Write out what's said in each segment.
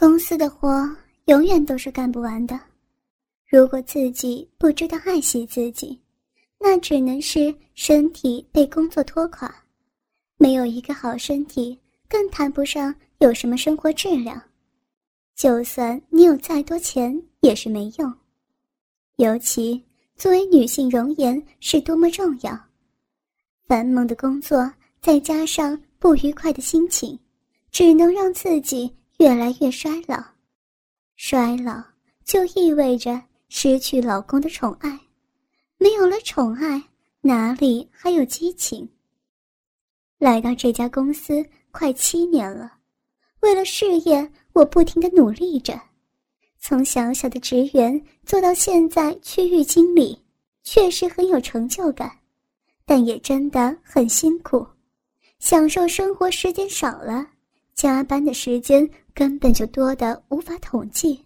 公司的活永远都是干不完的。如果自己不知道爱惜自己，那只能是身体被工作拖垮。没有一个好身体，更谈不上有什么生活质量。就算你有再多钱，也是没用。尤其作为女性，容颜是多么重要。繁忙的工作，再加上不愉快的心情，只能让自己。越来越衰老，衰老就意味着失去老公的宠爱，没有了宠爱，哪里还有激情？来到这家公司快七年了，为了事业，我不停的努力着，从小小的职员做到现在区域经理，确实很有成就感，但也真的很辛苦，享受生活时间少了，加班的时间。根本就多的无法统计。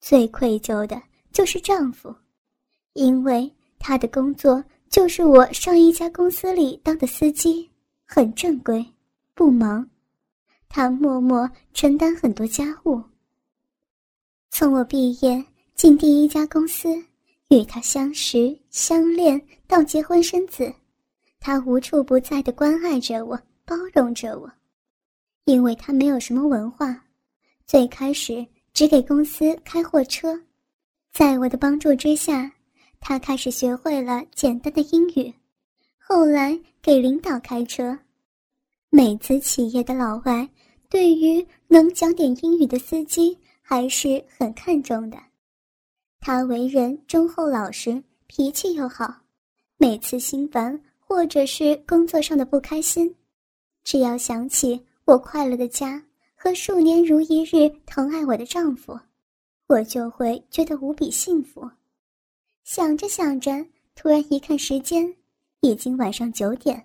最愧疚的就是丈夫，因为他的工作就是我上一家公司里当的司机，很正规，不忙。他默默承担很多家务。从我毕业进第一家公司，与他相识、相恋到结婚生子，他无处不在的关爱着我，包容着我。因为他没有什么文化，最开始只给公司开货车，在我的帮助之下，他开始学会了简单的英语，后来给领导开车。每次企业的老外对于能讲点英语的司机还是很看重的。他为人忠厚老实，脾气又好，每次心烦或者是工作上的不开心，只要想起。我快乐的家和数年如一日疼爱我的丈夫，我就会觉得无比幸福。想着想着，突然一看时间，已经晚上九点。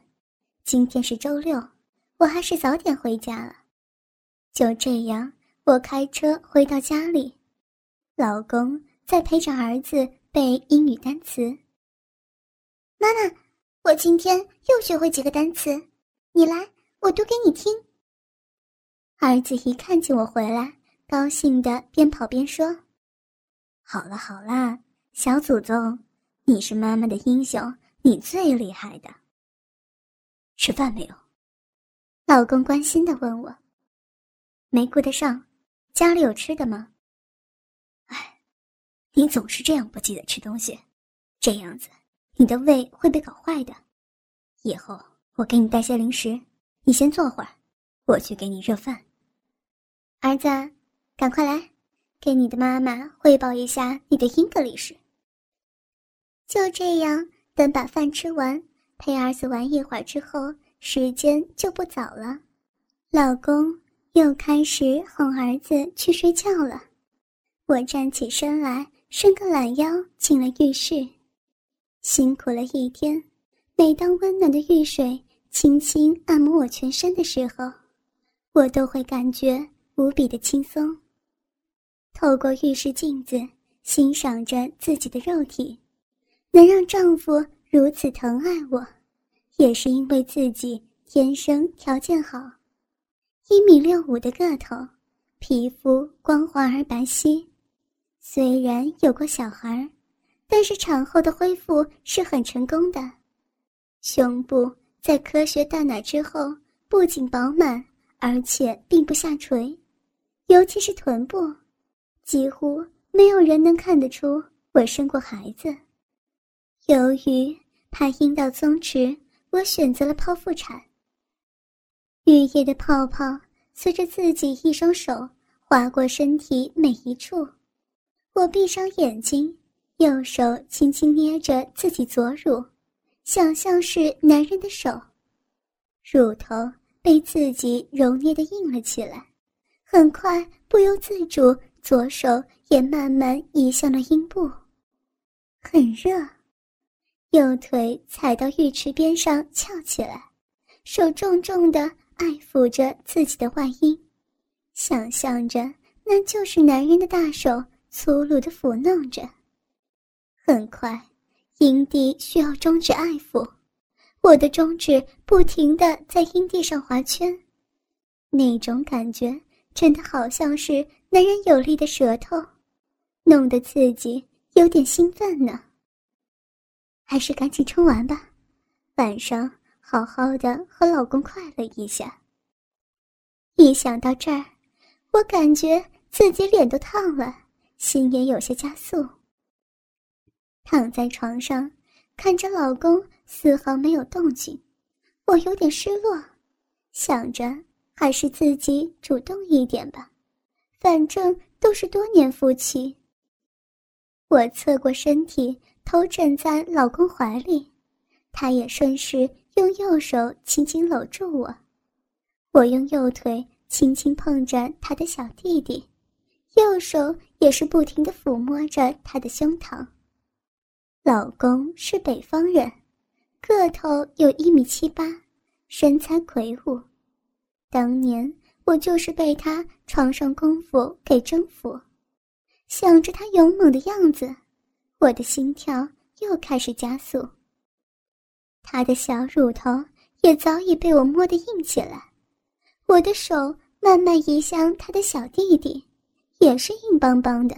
今天是周六，我还是早点回家了。就这样，我开车回到家里，老公在陪着儿子背英语单词。妈妈，我今天又学会几个单词，你来，我读给你听。儿子一看见我回来，高兴的边跑边说：“好了好了，小祖宗，你是妈妈的英雄，你最厉害的。吃饭没有？”老公关心的问我。没顾得上，家里有吃的吗？哎，你总是这样不记得吃东西，这样子你的胃会被搞坏的。以后我给你带些零食，你先坐会儿，我去给你热饭。儿子，赶快来，给你的妈妈汇报一下你的英格里什。就这样，等把饭吃完，陪儿子玩一会儿之后，时间就不早了。老公又开始哄儿子去睡觉了。我站起身来，伸个懒腰，进了浴室。辛苦了一天，每当温暖的浴水轻轻按摩我全身的时候，我都会感觉。无比的轻松。透过浴室镜子欣赏着自己的肉体，能让丈夫如此疼爱我，也是因为自己天生条件好。一米六五的个头，皮肤光滑而白皙。虽然有过小孩，但是产后的恢复是很成功的。胸部在科学断奶之后，不仅饱满，而且并不下垂。尤其是臀部，几乎没有人能看得出我生过孩子。由于怕阴道松弛，我选择了剖腹产。浴液的泡泡随着自己一双手划过身体每一处，我闭上眼睛，右手轻轻捏着自己左乳，想象是男人的手，乳头被自己揉捏的硬了起来。很快，不由自主，左手也慢慢移向了阴部，很热。右腿踩到浴池边上翘起来，手重重的爱抚着自己的外阴，想象着那就是男人的大手粗鲁的抚弄着。很快，阴蒂需要中指爱抚，我的中指不停的在阴蒂上划圈，那种感觉。真的好像是男人有力的舌头，弄得自己有点兴奋呢。还是赶紧冲完吧，晚上好好的和老公快乐一下。一想到这儿，我感觉自己脸都烫了，心也有些加速。躺在床上，看着老公丝毫没有动静，我有点失落，想着还是自己主动一点吧，反正都是多年夫妻。我侧过身体。头枕在老公怀里，他也顺势用右手轻轻搂住我，我用右腿轻轻碰着他的小弟弟，右手也是不停的抚摸着他的胸膛。老公是北方人，个头有一米七八，身材魁梧，当年我就是被他床上功夫给征服，想着他勇猛的样子。我的心跳又开始加速。他的小乳头也早已被我摸得硬起来，我的手慢慢移向他的小弟弟，也是硬邦邦的。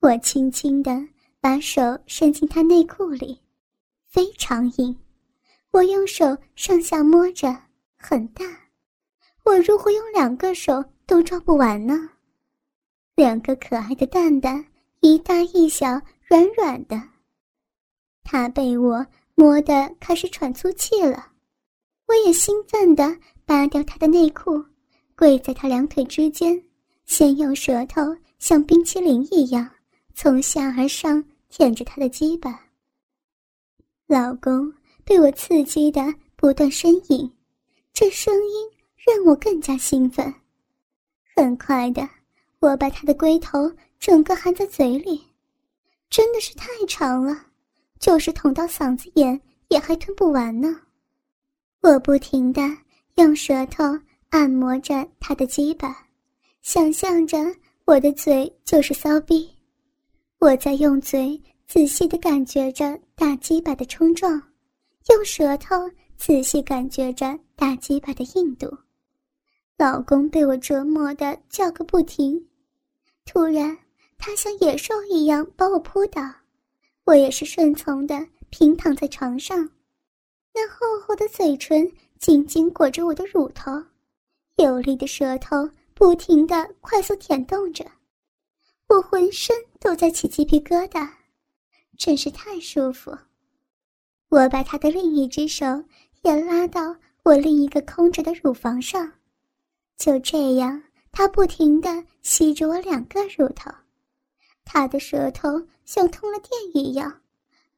我轻轻地把手伸进他内裤里，非常硬。我用手上下摸着，很大。我如果用两个手都抓不完呢？两个可爱的蛋蛋，一大一小。软软的，他被我摸得开始喘粗气了，我也兴奋地扒掉他的内裤，跪在他两腿之间，先用舌头像冰淇淋一样从下而上舔着他的鸡巴。老公被我刺激的不断呻吟，这声音让我更加兴奋。很快的，我把他的龟头整个含在嘴里。真的是太长了，就是捅到嗓子眼也还吞不完呢。我不停的用舌头按摩着他的鸡巴，想象着我的嘴就是骚逼。我在用嘴仔细的感觉着大鸡巴的冲撞，用舌头仔细感觉着大鸡巴的硬度。老公被我折磨的叫个不停，突然。他像野兽一样把我扑倒，我也是顺从的平躺在床上，那厚厚的嘴唇紧紧裹着我的乳头，有力的舌头不停的快速舔动着，我浑身都在起鸡皮疙瘩，真是太舒服。我把他的另一只手也拉到我另一个空着的乳房上，就这样，他不停的吸着我两个乳头。他的舌头像通了电一样，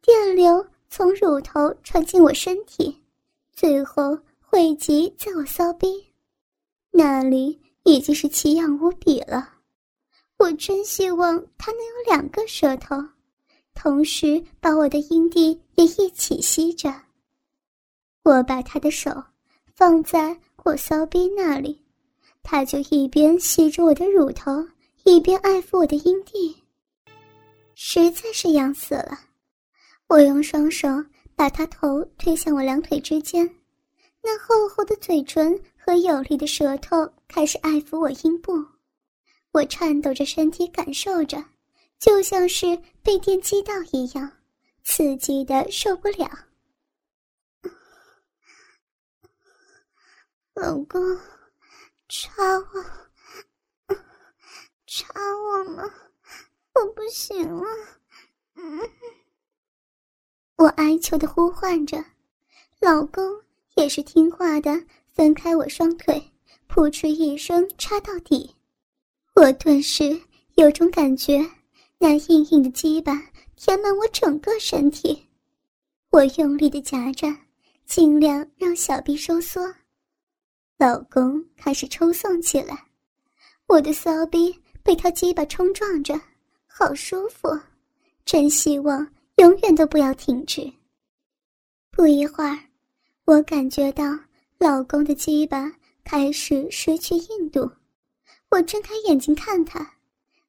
电流从乳头传进我身体，最后汇集在我骚逼，那里已经是奇痒无比了。我真希望他能有两个舌头，同时把我的阴蒂也一起吸着。我把他的手放在我骚逼那里，他就一边吸着我的乳头，一边爱抚我的阴蒂。实在是痒死了，我用双手把他头推向我两腿之间，那厚厚的嘴唇和有力的舌头开始爱抚我阴部，我颤抖着身体感受着，就像是被电击到一样，刺激的受不了。老公，插我，插我吗？我不行了，嗯，我哀求的呼唤着，老公也是听话的，分开我双腿，扑哧一声插到底。我顿时有种感觉，那硬硬的鸡巴填满我整个身体。我用力的夹着，尽量让小臂收缩。老公开始抽送起来，我的骚逼被他鸡巴冲撞着。好舒服，真希望永远都不要停止。不一会儿，我感觉到老公的鸡巴开始失去硬度。我睁开眼睛看他，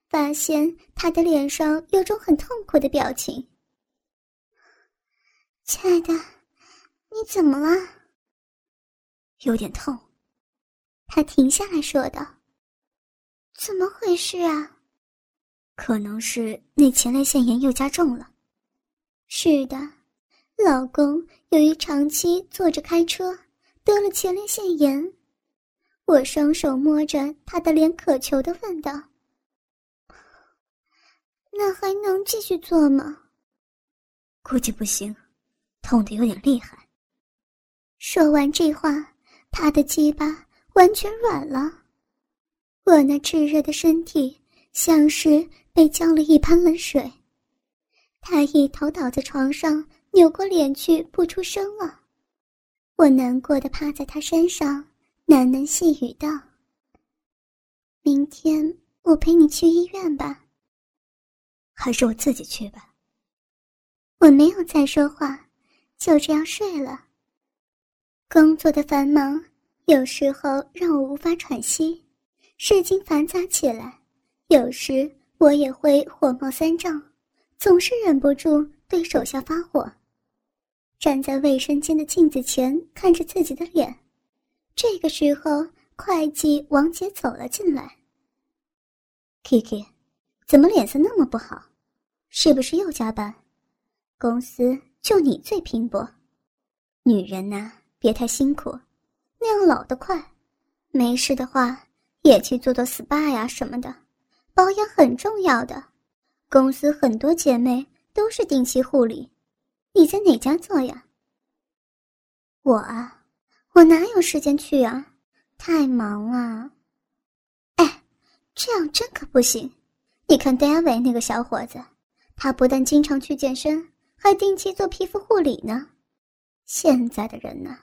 发现他的脸上有种很痛苦的表情。亲爱的，你怎么了？有点痛。他停下来说道：“怎么回事啊？可能是那前列腺炎又加重了。是的，老公由于长期坐着开车，得了前列腺炎。我双手摸着他的脸，渴求的问道：“那还能继续做吗？”估计不行，痛的有点厉害。说完这话，他的鸡巴完全软了，我那炙热的身体像是被浇了一盆冷水。他一头倒在床上，扭过脸去，不出声了。我难过的趴在他身上。喃喃细语道：“明天我陪你去医院吧。还是我自己去吧。”我没有再说话，就这样睡了。工作的繁忙有时候让我无法喘息，事情繁杂起来，有时我也会火冒三丈，总是忍不住对手下发火。站在卫生间的镜子前，看着自己的脸。这个时候，会计王姐走了进来。Kiki，怎么脸色那么不好？是不是又加班？公司就你最拼搏，女人呐，别太辛苦，那样老得快。没事的话，也去做做 SPA 呀什么的，保养很重要的。公司很多姐妹都是定期护理，你在哪家做呀？我啊。我哪有时间去啊，太忙了。哎，这样真可不行。你看 David 那个小伙子，他不但经常去健身，还定期做皮肤护理呢。现在的人呢，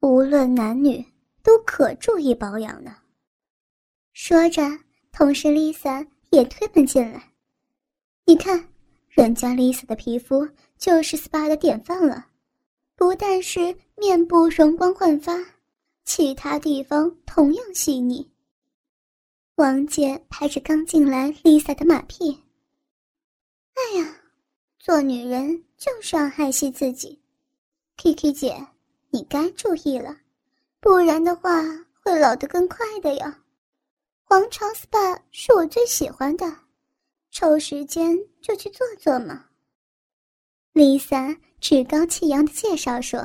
无论男女都可注意保养呢。说着，同事 Lisa 也推门进来。你看，人家 Lisa 的皮肤就是 SPA 的典范了。不但是面部容光焕发，其他地方同样细腻。王姐拍着刚进来 Lisa 的马屁：“哎呀，做女人就是要爱惜自己，Kiki 姐，你该注意了，不然的话会老得更快的呀。皇朝 SPA 是我最喜欢的，抽时间就去做做嘛。”Lisa。趾高气扬的介绍说：“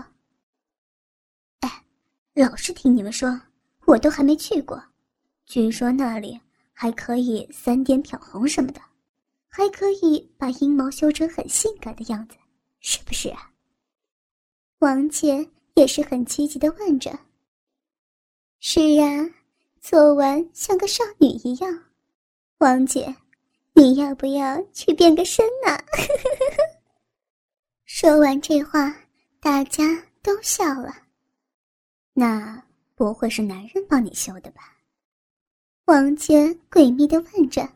哎，老是听你们说，我都还没去过。据说那里还可以三点漂红什么的，还可以把阴毛修成很性感的样子，是不是啊？”王姐也是很积极的问着：“是啊，做完像个少女一样。王姐，你要不要去变个身呢？” 说完这话，大家都笑了。那不会是男人帮你修的吧？王杰诡秘的问着。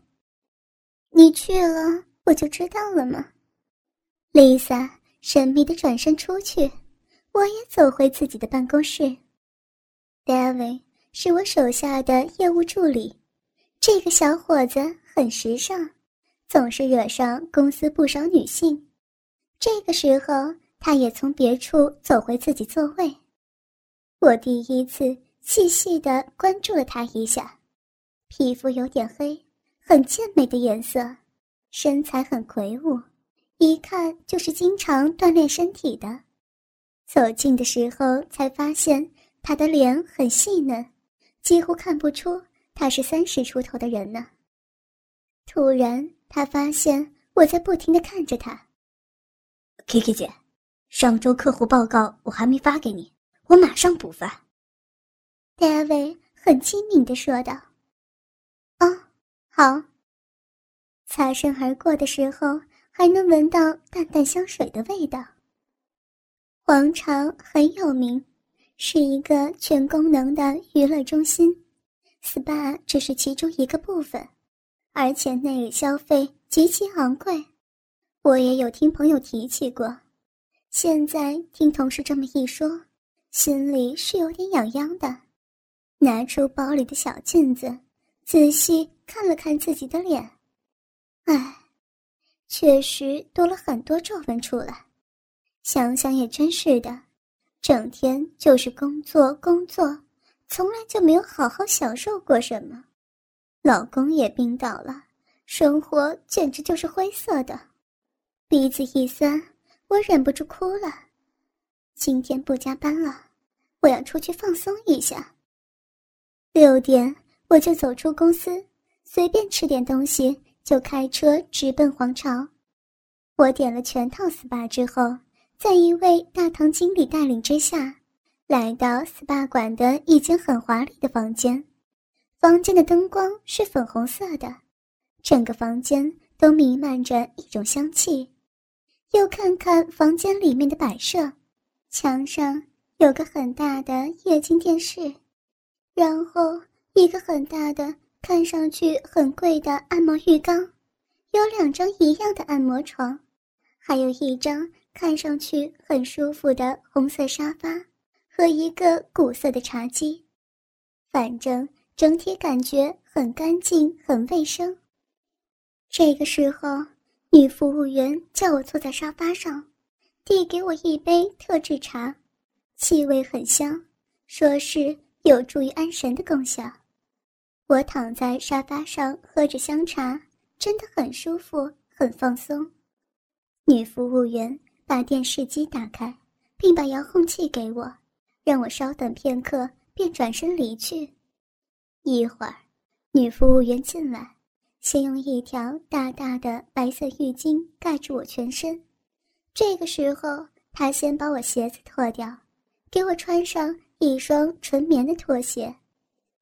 你去了，我就知道了吗？Lisa 神秘的转身出去，我也走回自己的办公室。David 是我手下的业务助理，这个小伙子很时尚，总是惹上公司不少女性。这个时候，他也从别处走回自己座位。我第一次细细的关注了他一下，皮肤有点黑，很健美的颜色，身材很魁梧，一看就是经常锻炼身体的。走近的时候才发现他的脸很细嫩，几乎看不出他是三十出头的人呢。突然，他发现我在不停的看着他。Kiki 姐，上周客户报告我还没发给你，我马上补发。David 很机敏的说道：“哦，好。”擦身而过的时候，还能闻到淡淡香水的味道。皇朝很有名，是一个全功能的娱乐中心，SPA 只是其中一个部分，而且那里消费极其昂贵。我也有听朋友提起过，现在听同事这么一说，心里是有点痒痒的。拿出包里的小镜子，仔细看了看自己的脸，唉，确实多了很多皱纹出来。想想也真是的，整天就是工作工作，从来就没有好好享受过什么。老公也病倒了，生活简直就是灰色的。鼻子一酸，我忍不住哭了。今天不加班了，我要出去放松一下。六点我就走出公司，随便吃点东西，就开车直奔皇朝。我点了全套 SPA 之后，在一位大堂经理带领之下，来到 SPA 馆的一间很华丽的房间。房间的灯光是粉红色的，整个房间都弥漫着一种香气。又看看房间里面的摆设，墙上有个很大的液晶电视，然后一个很大的、看上去很贵的按摩浴缸，有两张一样的按摩床，还有一张看上去很舒服的红色沙发和一个古色的茶几，反正整体感觉很干净、很卫生。这个时候。女服务员叫我坐在沙发上，递给我一杯特制茶，气味很香，说是有助于安神的功效。我躺在沙发上喝着香茶，真的很舒服，很放松。女服务员把电视机打开，并把遥控器给我，让我稍等片刻，便转身离去。一会儿，女服务员进来。先用一条大大的白色浴巾盖住我全身，这个时候，她先把我鞋子脱掉，给我穿上一双纯棉的拖鞋，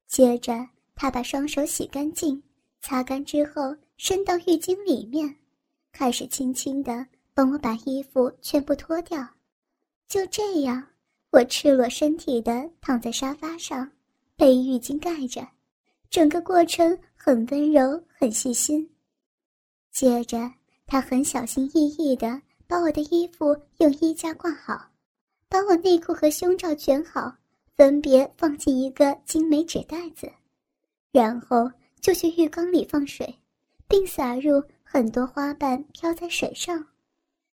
接着她把双手洗干净，擦干之后伸到浴巾里面，开始轻轻地帮我把衣服全部脱掉。就这样，我赤裸身体的躺在沙发上，被浴巾盖着，整个过程。很温柔，很细心。接着，他很小心翼翼地把我的衣服用衣架挂好，把我内裤和胸罩卷好，分别放进一个精美纸袋子，然后就去浴缸里放水，并撒入很多花瓣飘在水上。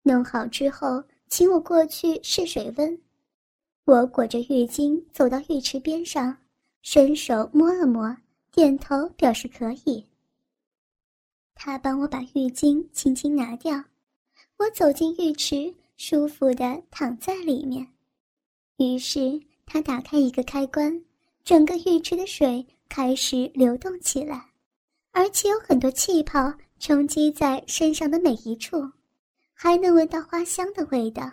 弄好之后，请我过去试水温。我裹着浴巾走到浴池边上，伸手摸了摸。点头表示可以。他帮我把浴巾轻轻拿掉，我走进浴池，舒服的躺在里面。于是他打开一个开关，整个浴池的水开始流动起来，而且有很多气泡冲击在身上的每一处，还能闻到花香的味道。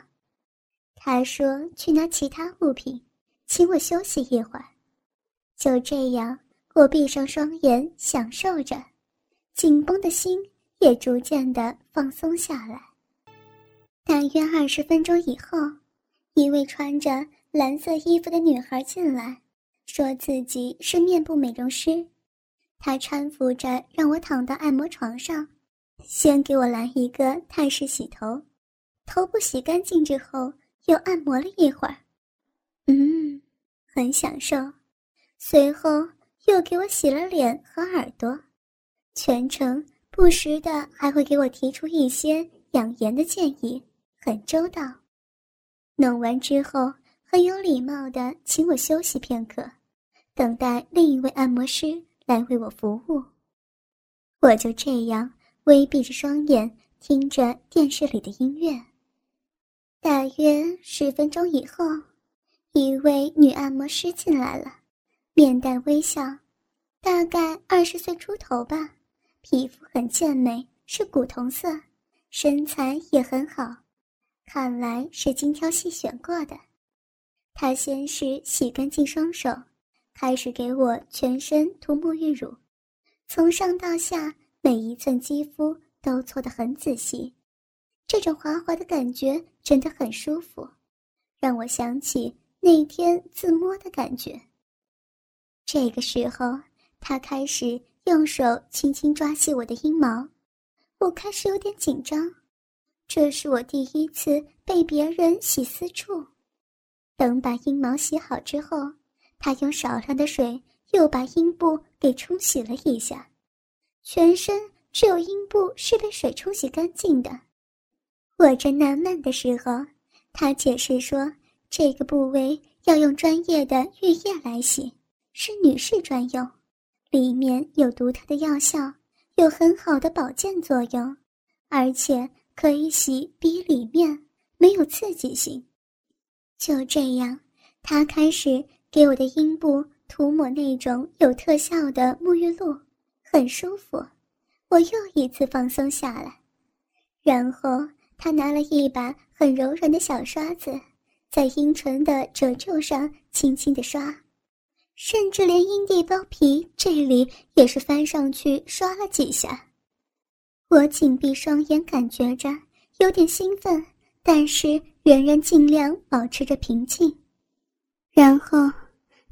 他说去拿其他物品，请我休息一会儿。就这样。我闭上双眼，享受着，紧绷的心也逐渐的放松下来。大约二十分钟以后，一位穿着蓝色衣服的女孩进来，说自己是面部美容师。她搀扶着让我躺到按摩床上，先给我来一个泰式洗头，头部洗干净之后又按摩了一会儿，嗯，很享受。随后。又给我洗了脸和耳朵，全程不时的还会给我提出一些养颜的建议，很周到。弄完之后，很有礼貌的请我休息片刻，等待另一位按摩师来为我服务。我就这样微闭着双眼，听着电视里的音乐。大约十分钟以后，一位女按摩师进来了。面带微笑，大概二十岁出头吧，皮肤很健美，是古铜色，身材也很好，看来是精挑细选过的。他先是洗干净双手，开始给我全身涂沐浴乳，从上到下每一寸肌肤都搓得很仔细，这种滑滑的感觉真的很舒服，让我想起那天自摸的感觉。这个时候，他开始用手轻轻抓细我的阴毛，我开始有点紧张。这是我第一次被别人洗私处。等把阴毛洗好之后，他用少量的水又把阴部给冲洗了一下，全身只有阴部是被水冲洗干净的。我正纳闷的时候，他解释说，这个部位要用专业的浴液来洗。是女士专用，里面有独特的药效，有很好的保健作用，而且可以洗鼻里面，没有刺激性。就这样，他开始给我的阴部涂抹那种有特效的沐浴露，很舒服。我又一次放松下来，然后他拿了一把很柔软的小刷子，在阴唇的褶皱上轻轻地刷。甚至连阴蒂包皮这里也是翻上去刷了几下。我紧闭双眼，感觉着有点兴奋，但是仍然尽量保持着平静。然后，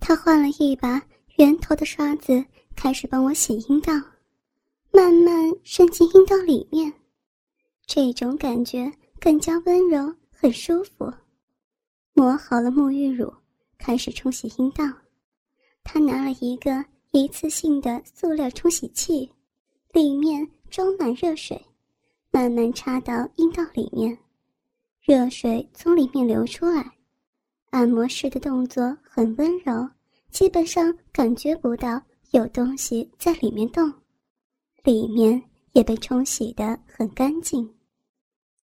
他换了一把圆头的刷子，开始帮我洗阴道，慢慢伸进阴道里面。这种感觉更加温柔，很舒服。抹好了沐浴乳，开始冲洗阴道。他拿了一个一次性的塑料冲洗器，里面装满热水，慢慢插到阴道里面，热水从里面流出来。按摩师的动作很温柔，基本上感觉不到有东西在里面动，里面也被冲洗得很干净。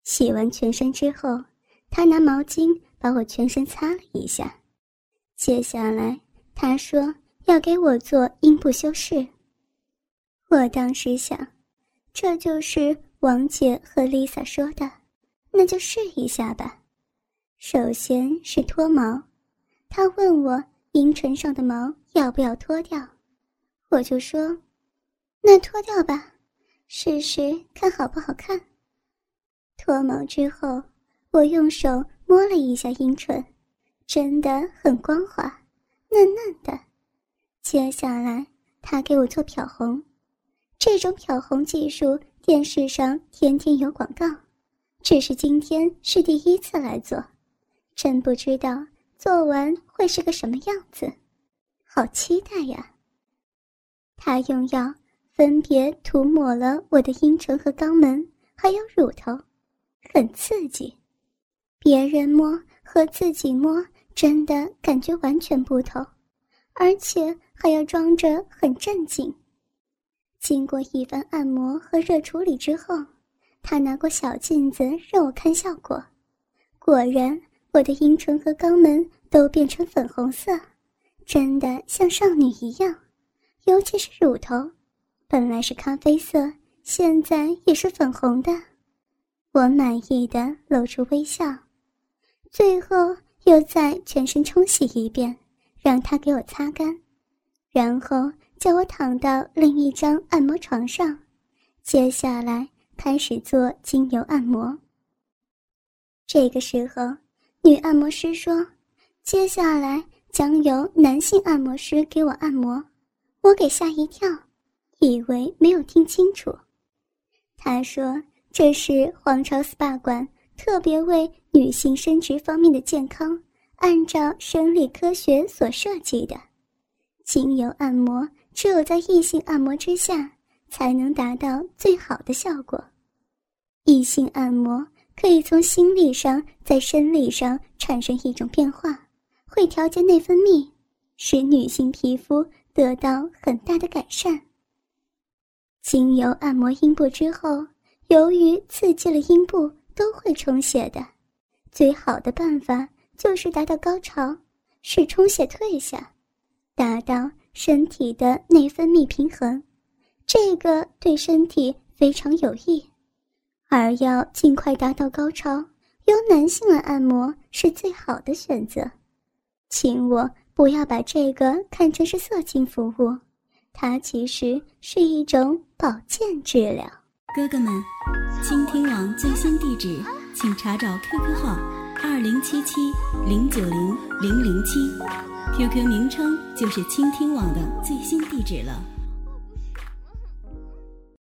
洗完全身之后，他拿毛巾把我全身擦了一下，接下来。他说要给我做阴部修饰。我当时想，这就是王姐和 Lisa 说的，那就试一下吧。首先是脱毛，他问我阴唇上的毛要不要脱掉，我就说，那脱掉吧，试试看好不好看。脱毛之后，我用手摸了一下阴唇，真的很光滑。嫩嫩的，接下来他给我做漂红，这种漂红技术电视上天天有广告，只是今天是第一次来做，真不知道做完会是个什么样子，好期待呀！他用药分别涂抹了我的阴唇和肛门，还有乳头，很刺激，别人摸和自己摸。真的感觉完全不同，而且还要装着很正经。经过一番按摩和热处理之后，他拿过小镜子让我看效果。果然，我的阴唇和肛门都变成粉红色，真的像少女一样。尤其是乳头，本来是咖啡色，现在也是粉红的。我满意的露出微笑。最后。又再全身冲洗一遍，让他给我擦干，然后叫我躺到另一张按摩床上，接下来开始做精油按摩。这个时候，女按摩师说：“接下来将由男性按摩师给我按摩。”我给吓一跳，以为没有听清楚。他说：“这是皇朝 SPA 馆。”特别为女性生殖方面的健康，按照生理科学所设计的精油按摩，只有在异性按摩之下才能达到最好的效果。异性按摩可以从心理上在生理上产生一种变化，会调节内分泌，使女性皮肤得到很大的改善。精油按摩阴部之后，由于刺激了阴部。都会充血的，最好的办法就是达到高潮，使充血退下，达到身体的内分泌平衡，这个对身体非常有益。而要尽快达到高潮，由男性来按摩是最好的选择。请我不要把这个看成是色情服务，它其实是一种保健治疗。哥哥们。倾听网最新地址，请查找 QQ 号二零七七零九零零零七，QQ 名称就是倾听网的最新地址了。